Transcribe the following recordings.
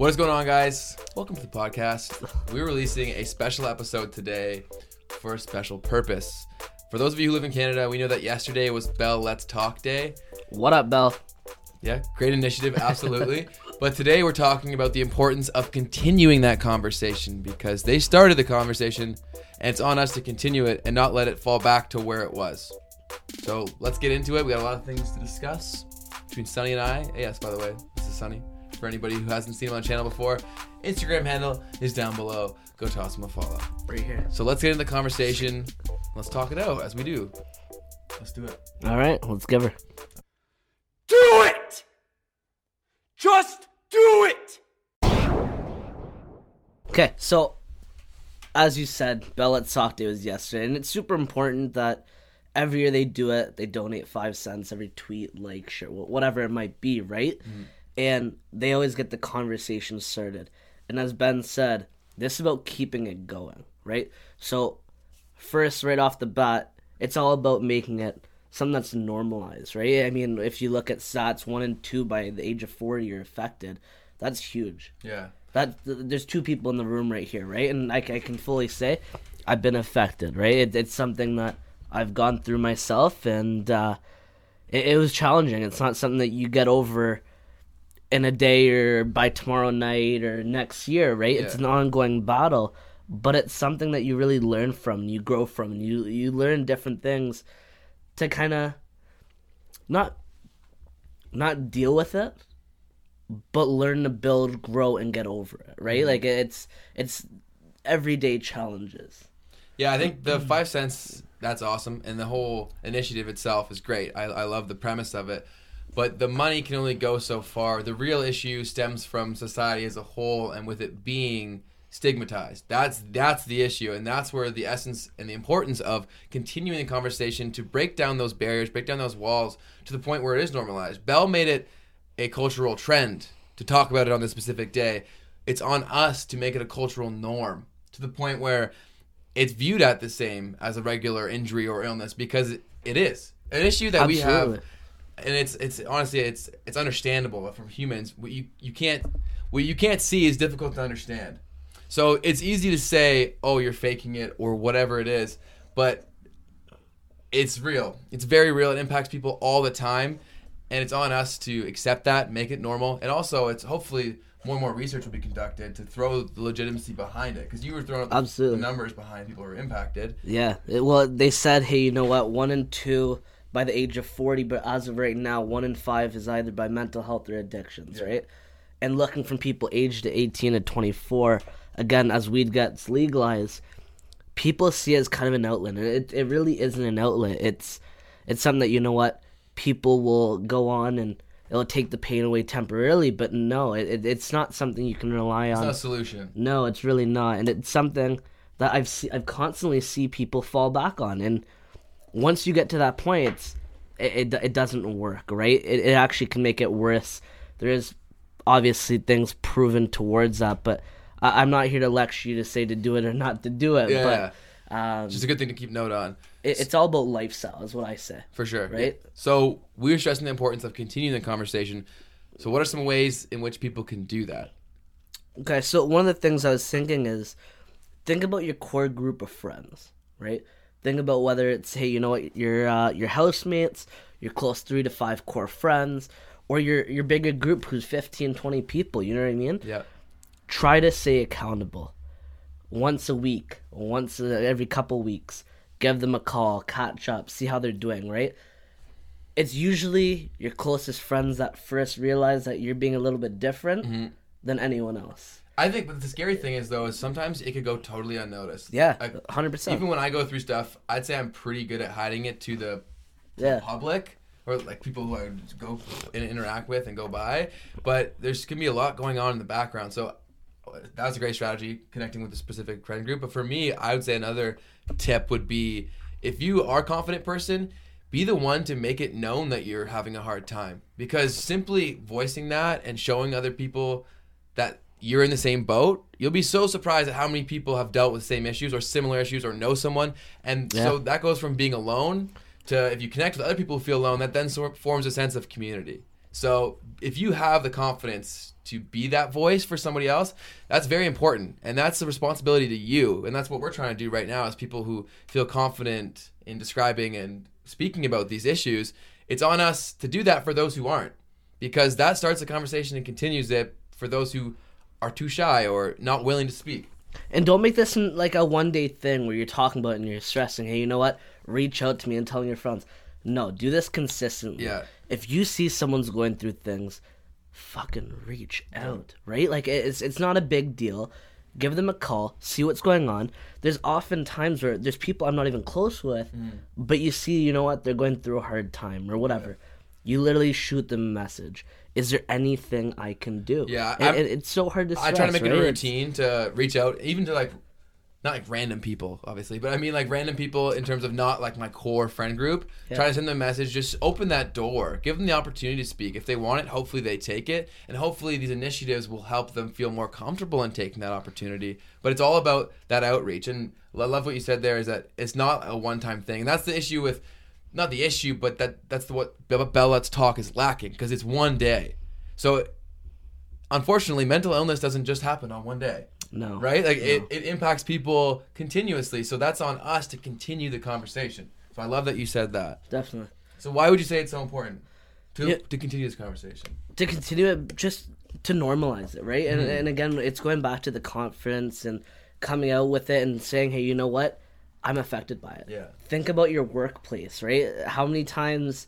What is going on, guys? Welcome to the podcast. We're releasing a special episode today for a special purpose. For those of you who live in Canada, we know that yesterday was Bell Let's Talk Day. What up, Bell? Yeah, great initiative, absolutely. but today we're talking about the importance of continuing that conversation because they started the conversation and it's on us to continue it and not let it fall back to where it was. So let's get into it. We got a lot of things to discuss between Sunny and I. Yes, by the way, this is Sunny. For anybody who hasn't seen him on the channel before, Instagram handle is down below. Go toss him a follow. Right here. So let's get into the conversation. Let's talk it out as we do. Let's do it. All right, let's give her. Do it! Just do it! Okay, so as you said, Bell Let's Talk Day was yesterday, and it's super important that every year they do it. They donate five cents every tweet, like, share, whatever it might be, right? Mm-hmm. And they always get the conversation started. And as Ben said, this is about keeping it going, right? So, first, right off the bat, it's all about making it something that's normalized, right? I mean, if you look at stats, one and two by the age of 40 you're affected. That's huge Yeah. that th- there's two people in the room right here, right? And I can fully say I've been affected, right? It, it's something that I've gone through myself, and uh, it, it was challenging. It's not something that you get over in a day or by tomorrow night or next year, right? It's an ongoing battle, but it's something that you really learn from, you grow from, and you you learn different things to kind of not not deal with it but learn to build, grow, and get over it. Right? Mm-hmm. Like it's it's everyday challenges. Yeah, I think the mm-hmm. five cents that's awesome, and the whole initiative itself is great. I, I love the premise of it, but the money can only go so far. The real issue stems from society as a whole, and with it being stigmatized. That's that's the issue, and that's where the essence and the importance of continuing the conversation to break down those barriers, break down those walls to the point where it is normalized. Bell made it a cultural trend to talk about it on this specific day. It's on us to make it a cultural norm to the point where it's viewed at the same as a regular injury or illness because it, is an issue that we have Absolutely. And it's it's honestly it's it's understandable from humans what you you can't what you can't see is difficult to understand so it's easy to say oh you're faking it or whatever it is but it's real it's very real it impacts people all the time and it's on us to accept that make it normal and also it's hopefully more and more research will be conducted to throw the legitimacy behind it because you were throwing the- Absolutely. the numbers behind people who are impacted Yeah. Well, they said, hey, you know what? One in two by the age of forty, but as of right now, one in five is either by mental health or addictions, right? And looking from people aged to eighteen to twenty four, again, as weed gets legalized, people see it as kind of an outlet, and it it really isn't an outlet. It's it's something that you know what people will go on and it'll take the pain away temporarily, but no, it, it it's not something you can rely it's on. It's not a solution No, it's really not, and it's something that I've see, I've constantly see people fall back on, and once you get to that point, it's it, it, it doesn't work, right? It, it actually can make it worse. There is obviously things proven towards that, but I, I'm not here to lecture you to say to do it or not to do it. Yeah. But um, just a good thing to keep note on it, it's all about lifestyle, is what I say. For sure. Right? So we're stressing the importance of continuing the conversation. So what are some ways in which people can do that? Okay, so one of the things I was thinking is think about your core group of friends, right? Think about whether it's hey, you know what, your uh, your housemates, your close three to five core friends, or your your bigger group who's 15, 20 people, you know what I mean? Yeah. Try to stay accountable. Once a week, once a, every couple weeks, give them a call, catch up, see how they're doing, right? It's usually your closest friends that first realize that you're being a little bit different than anyone else. I think but the scary thing is though is sometimes it could go totally unnoticed. Yeah, hundred percent. even when I go through stuff, I'd say I'm pretty good at hiding it to the Yeah, public or like people who I go and interact with and go by. But there's gonna be a lot going on in the background. So that was a great strategy connecting with a specific friend group. But for me, I would say another tip would be if you are a confident person, be the one to make it known that you're having a hard time. Because simply voicing that and showing other people that you're in the same boat, you'll be so surprised at how many people have dealt with the same issues or similar issues or know someone. And so that goes from being alone to if you connect with other people who feel alone, that then sort forms a sense of community. So if you have the confidence to be that voice for somebody else, that's very important. And that's the responsibility to you. And that's what we're trying to do right now as people who feel confident in describing and speaking about these issues. It's on us to do that for those who aren't. Because that starts the conversation and continues it for those who are too shy or not willing to speak. And don't make this like a one day thing where you're talking about it and you're stressing. Hey, you know what? Reach out to me and tell your friends. No, do this consistently. Yeah. If you see someone's going through things, fucking reach out, right? Like it's it's not a big deal. Give them a call, see what's going on. There's often times where there's people I'm not even close with, Mm. but you see, you know what, they're going through a hard time or whatever. You literally shoot them a message. Is there anything I can do? Yeah, And- and it's so hard to. Stress, I try to make it a right? routine to reach out, even to like, not like random people, obviously, but I mean like random people in terms of not like my core friend group. Try to send them a message, just open that door, give them the opportunity to speak. If they want it, hopefully they take it, and hopefully these initiatives will help them feel more comfortable in taking that opportunity. But it's all about that outreach, and I love what you said there is that it's not a one-time thing, and that's the issue with. Not the issue, but that that's the, what Bell Let's Talk is lacking because it's one day. So unfortunately, mental illness doesn't just happen on one day, No. right? Like it, it impacts people continuously. So that's on us to continue the conversation. So I love that you said that. Definitely. So why would you say it's so important to Yeah. to continue this conversation? to continue it just to normalize it right and, Mm-hmm. and again it's going back to the conference and coming out with it and saying hey you know what i'm affected by it. Yeah. think about your workplace right? How many times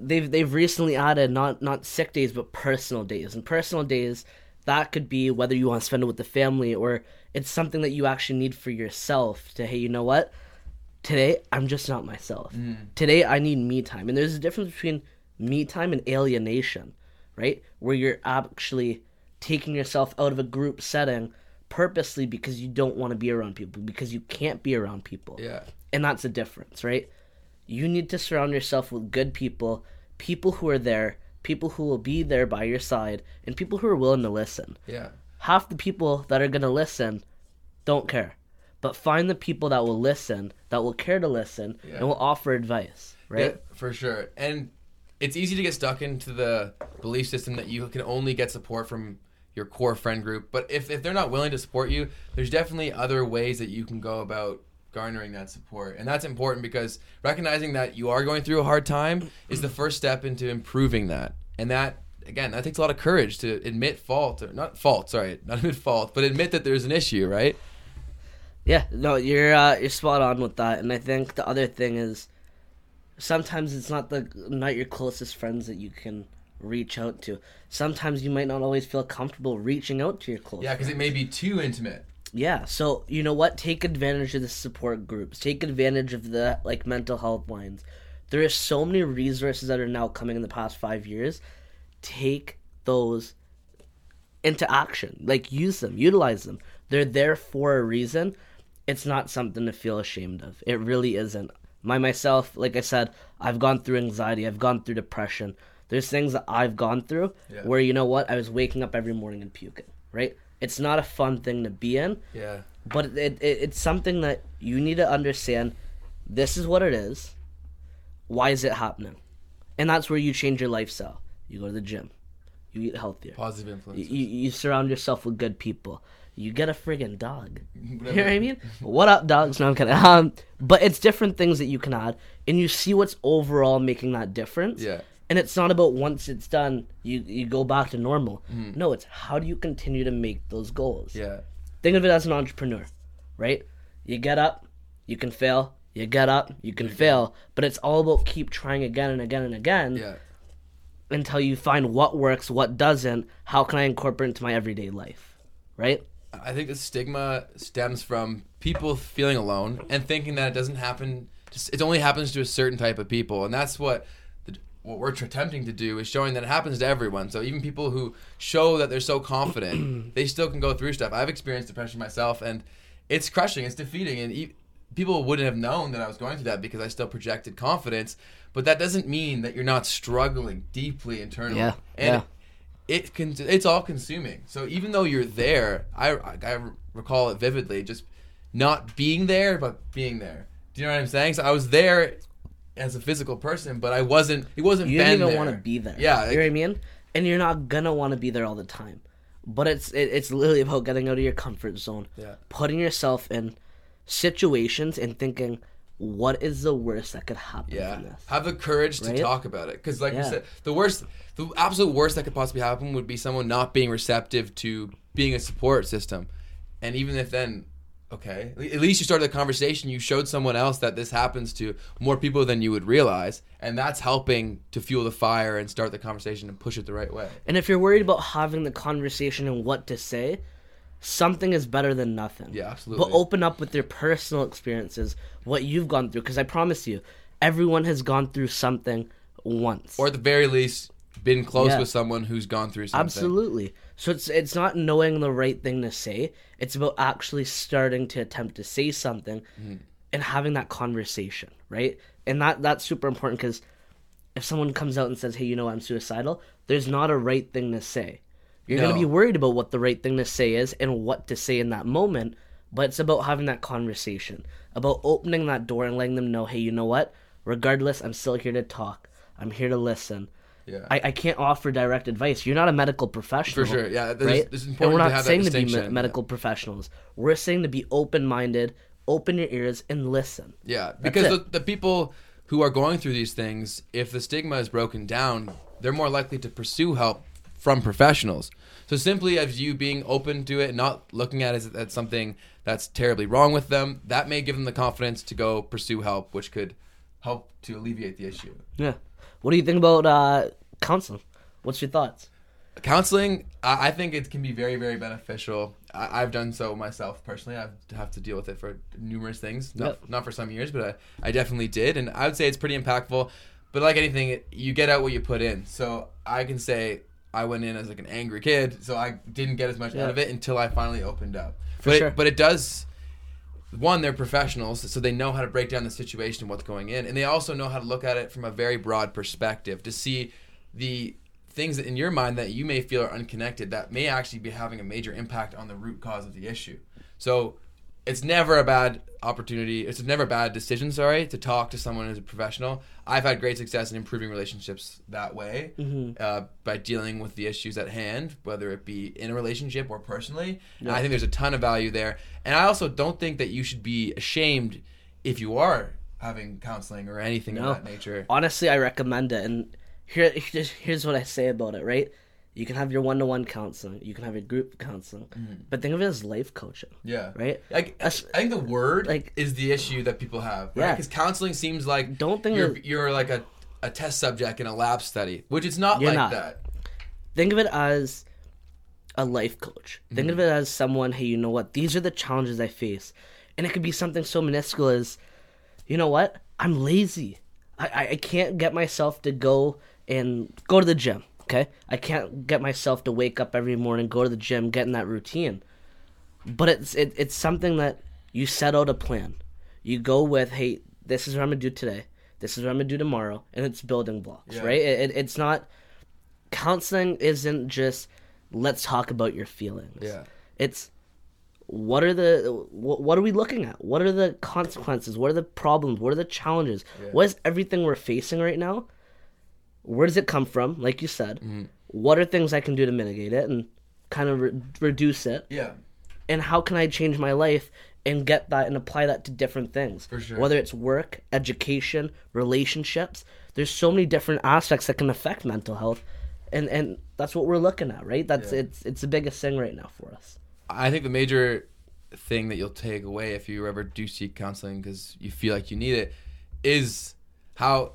they've they've recently added not not sick days but personal days. And personal days that could be whether you want to spend it with the family or it's something that you actually need for yourself to hey you know what? Today i'm just not myself. Mm-hmm. Today i need me time. And there's a difference between me time and alienation right? Where you're actually taking yourself out of a group setting purposely because you don't want to be around people because you can't be around people Yeah. and that's the difference right you need to surround yourself with good people people who are there people who will be there by your side and people who are willing to listen Yeah. half the people that are going to listen don't care but find the people that will listen that will care to listen Yeah. and will offer advice right Yeah, for sure. And it's easy to get stuck into the belief system that you can only get support from your core friend group. But if, if they're not willing to support you, there's definitely other ways that you can go about garnering that support. And that's important because recognizing that you are going through a hard time is the first step into improving that. And that again, that takes a lot of courage to admit fault or not fault, sorry, not admit fault, but admit that there's an issue, right? Yeah, no, you're uh, you're spot on with that, and I think the other thing is sometimes it's not the not your closest friends that you can reach out to. Sometimes you might not always feel comfortable reaching out to your close. Yeah, because it may be too intimate. Yeah, so you know what? Take advantage of the support groups. Take advantage of the like mental health lines. There are so many resources that are now coming in the past five years. Take those into action. Like use them, utilize them. They're there for a reason. It's not something to feel ashamed of. It really isn't. My myself, like I said, I've gone through anxiety. I've gone through depression. There's things that I've gone through Yeah. where you know what? I was waking up every morning and puking. Right? It's not a fun thing to be in Yeah. but it, it, it's something that you need to understand this is what it is why is it happening and that's where you change your lifestyle you go to the gym you eat healthier Positive influence. you, you surround yourself with good people you get a friggin' dog you know what i mean what up dogs no i'm kidding um, but it's different things that you can add and you see what's overall making that difference Yeah. And it's not about once it's done you, you go back to normal mm-hmm. no it's how do you continue to make those goals Yeah. think of it as an entrepreneur, right? You get up, you can fail. You get up, you can mm-hmm. fail, but it's all about keep trying again and again and again Yeah. until you find what works, what doesn't. How can I incorporate into my everyday life, right? I think the stigma stems from people feeling alone and thinking that it doesn't happen. It only happens to a certain type of people, and that's what what we're attempting to do is showing that it happens to everyone. So even people who show that they're so confident, they still can go through stuff. I've experienced depression myself, and it's crushing. It's defeating, and e- people wouldn't have known that I was going through that because I still projected confidence. But that doesn't mean that you're not struggling deeply internally. Yeah, And yeah. it can it's all consuming. So even though you're there, I I recall it vividly, just not being there but being there. Do you know what I'm saying? So I was there as a physical person, but I wasn't. It wasn't. You don't even want to be there. Yeah, you know what I mean. And you're not gonna want to be there all the time. But it's it, it's literally about getting out of your comfort zone, Yeah. putting yourself in situations and thinking, what is the worst that could happen Yeah, this? have the courage to Right? talk about it because, like you said, the worst, the absolute worst that could possibly happen would be someone not being receptive to being a support system, and even if then, okay, at least you started the conversation. You showed someone else that this happens to more people than you would realize, and that's helping to fuel the fire and start the conversation and push it the right way. And if you're worried about having the conversation and what to say, something is better than nothing. Yeah, absolutely. But open up with your personal experiences, what you've gone through, because I promise you, everyone has gone through something once. or at the very least, been close Yeah. with someone who's gone through something. Absolutely. So it's it's not knowing the right thing to say. It's about actually starting to attempt to say something Mm-hmm. and having that conversation, right? And that that's super important because if someone comes out and says, "Hey, you know, I'm suicidal," there's not a right thing to say. You're No. gonna be worried about what the right thing to say is and what to say in that moment. But it's about having that conversation, about opening that door and letting them know, "Hey, you know what? Regardless, I'm still here to talk. I'm here to listen." Yeah. I, I can't offer direct advice. You're not a medical professional. For sure, yeah, there's- right? it's and we're to not that saying to be me- medical professionals. We're saying to be open minded, open your ears, and listen. Yeah, because the, the people who are going through these things, if the stigma is broken down, they're more likely to pursue help from professionals. So simply as you being open to it, not looking at it as, as something that's terribly wrong with them, that may give them the confidence to go pursue help, which could help to alleviate the issue. Yeah. What do you think about uh, counseling? What's your thoughts? Counseling, I I think it can be very, very beneficial. I, I've done so myself personally. I've have to deal with it for numerous things. Not, Yep. not for some years, but I, I definitely did, and I would say it's pretty impactful. But like anything, you get out what you put in. So I can say I went in as like an angry kid, so I didn't get as much Yeah. out of it until I finally opened up. For but sure. it, but it does. One, they're professionals, so they know how to break down the situation and what's going in, and they also know how to look at it from a very broad perspective to see the things in your mind that you may feel are unconnected that may actually be having a major impact on the root cause of the issue. So it's never a bad opportunity. It's never a bad decision, sorry, to talk to someone who's a professional. I've had great success in improving relationships that way uh, by dealing with the issues at hand, whether it be in a relationship or personally. And I think there's a ton of value there. And I also don't think that you should be ashamed if you are having counseling or anything No. of that nature. Honestly, I recommend it. And here, here's what I say about it, right? You can have your one to one counseling, you can have your group counseling, mm. but think of it as life coaching, Yeah. right? Like, I think the word like- is the issue that people have. Right? Yeah. Because counseling seems like Don't think you're, you're like a, a test subject in a lab study, which it's not like not. that. think of it as a life coach. Think of mm. it as someone, hey, you know what? These are the challenges I face. And it could be something so minuscule as, you know what? I'm lazy. I, I, I can't get myself to go and go to the gym. Okay? I can't get myself to wake up every morning, go to the gym, get in that routine. But it's it, it's something that you set out a plan. You go with, hey, this is what I'm gonna do today. This is what I'm gonna do tomorrow, and it's building blocks, Yeah. right? It, it, it's not counseling isn't just let's talk about your feelings. Yeah. It's what are the what, are we looking at? What are the consequences? What are the problems? What are the challenges? Yeah. What is everything we're facing right now? Where does it come from? Like you said, Mm-hmm. what are things I can do to mitigate it and kind of re- reduce it? Yeah. and how can I change my life and get that and apply that to different things? For sure. Whether it's work, education, relationships, there's so many different aspects that can affect mental health, and and that's what we're looking at, right? That's Yeah. it's it's the biggest thing right now for us. I think the major thing that you'll take away if you ever do seek counseling because you feel like you need it is how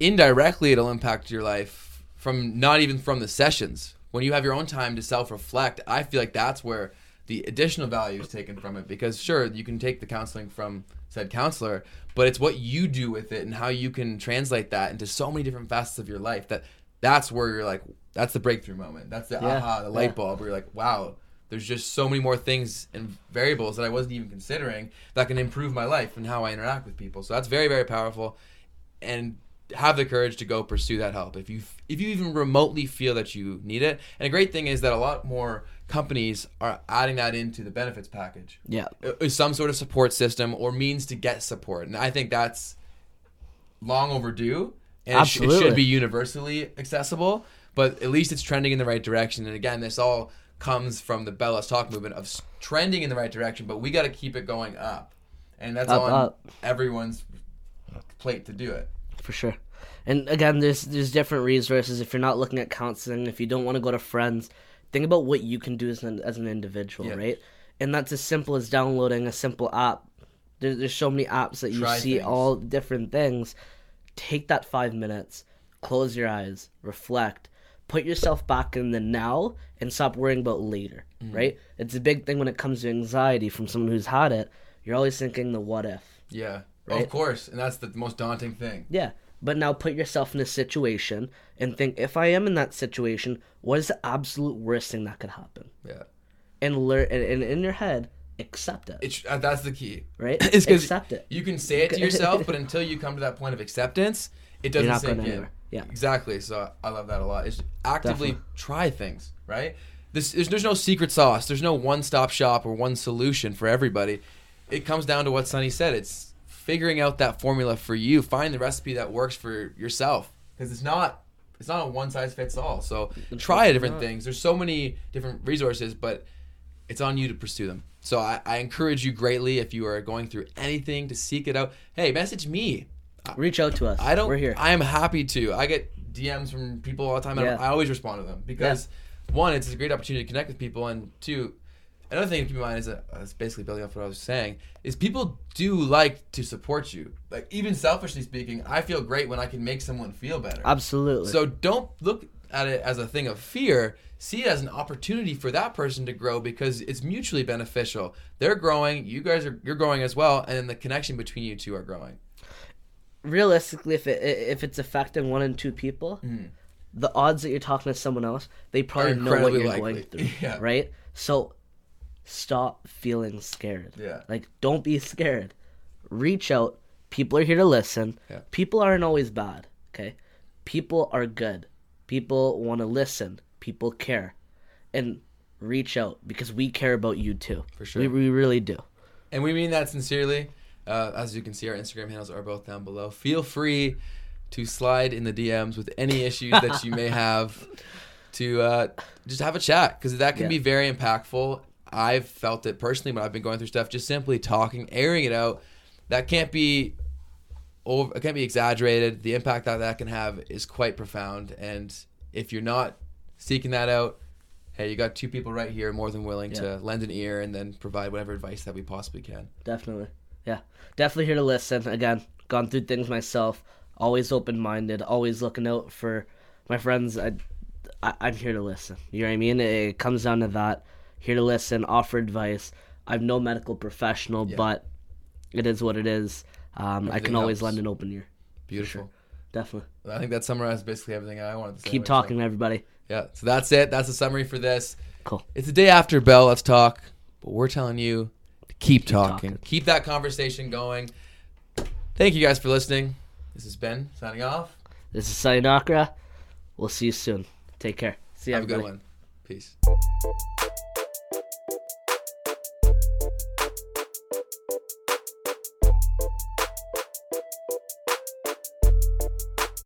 indirectly it'll impact your life from not even from the sessions. When you have your own time to self reflect, I feel like that's where the additional value is taken from it because sure you can take the counseling from said counselor but it's what you do with it and how you can translate that into so many different facets of your life that that's where you're like that's the breakthrough moment that's the Yeah, aha the light yeah. bulb where you're like wow there's just so many more things and variables that I wasn't even considering that can improve my life and how I interact with people. So that's very very powerful, and have the courage to go pursue that help if you if you even remotely feel that you need it. And a great thing is that a lot more companies are adding that into the benefits package. Yeah. Some sort of support system or means to get support, and I think that's long overdue, and it, sh- it should be universally accessible. But at least it's trending in the right direction. And again, this all comes from the Bell Let's Talk movement of trending in the right direction. But we got to keep it going up, and that's Up, on up. everyone's plate to do it. For sure. And again, there's there's different resources. If you're not looking at counseling, if you don't want to go to friends, think about what you can do as an as an individual, Yeah. right? And that's as simple as downloading a simple app. There, there's so many apps that you Try see things. all different things. Take that five minutes, close your eyes, reflect, put yourself back in the now, and stop worrying about later. Mm-hmm. Right? It's a big thing when it comes to anxiety from someone who's had it. You're always thinking the what if. Yeah, Right? of course, and that's the most daunting thing. Yeah. But now put yourself in a situation and think if I am in that situation, what is the absolute worst thing that could happen? Yeah, And learn and, and in your head, accept it. it's uh, that's the key. right? It's accept it. You can say it to yourself, but until you come to that point of acceptance, it doesn't not sink in. anywhere. Yeah. exactly. So I love that a lot. Is actively Definitely. try things. Right. This there's, there's no secret sauce. There's no one stop shop or one solution for everybody. It comes down to what Sunny said. It's figuring out that formula for you. Find the recipe that works for yourself because it's not. It's not a one size fits all. So try different things. There's so many different resources, but it's on you to pursue them. So I, I encourage you greatly if you are going through anything to seek it out. Hey, message me. Reach out to us. I don't. We're here. I am happy to. I get DMs from people all the time. And Yeah. I always respond to them because one, it's a great opportunity to connect with people, and two, another thing to keep in mind is that uh, it's basically building off what I was saying is people do like to support you. Like even selfishly speaking, I feel great when I can make someone feel better. Absolutely. So don't look at it as a thing of fear. See it as an opportunity for that person to grow because it's mutually beneficial. They're growing, you guys are you're growing as well, and then the connection between you two are growing. realistically, if it if it's affecting one and two people, the odds that you're talking to someone else, they probably. Know what you're likely. going through, Yeah. right? So stop feeling scared. Yeah. Like, don't be scared. Reach out. People are here to listen. Yeah. People aren't always bad. Okay, people are good. People want to listen. People care, and reach out because we care about you too. For sure. we, we really do. And we mean that sincerely. Uh, as you can see, our Instagram handles are both down below. Feel free to slide in the DMs with any issues that you may have to uh, just have a chat because that can Yeah. be very impactful. I've felt it personally when I've been going through stuff, just simply talking, airing it out. That can't be over. It can't be exaggerated. The impact that that can have is quite profound. And if you're not seeking that out, hey, you got two people right here, more than willing Yeah. to lend an ear and then provide whatever advice that we possibly can. Definitely. Yeah. Definitely here to listen. Again, gone through things myself. Always open minded. Always looking out for my friends. I, I, I'm here to listen. You know what I mean? It, it comes down to that. Here to listen, offer advice. I'm no medical professional, Yeah. but it is what it is. Um, I can always helps. lend an open ear. Beautiful. Definitely. I think that summarized basically everything I wanted to say. Keep talking, it. everybody. Yeah. So that's it. That's the summary for this. Cool. It's the day after Bell. Let's talk. But we're telling you to keep, talking. talking. Keep that conversation going. Thank you guys for listening. This is Ben signing off. This is Sayonara. We'll see you soon. Take care. See you, Have a good one. Peace.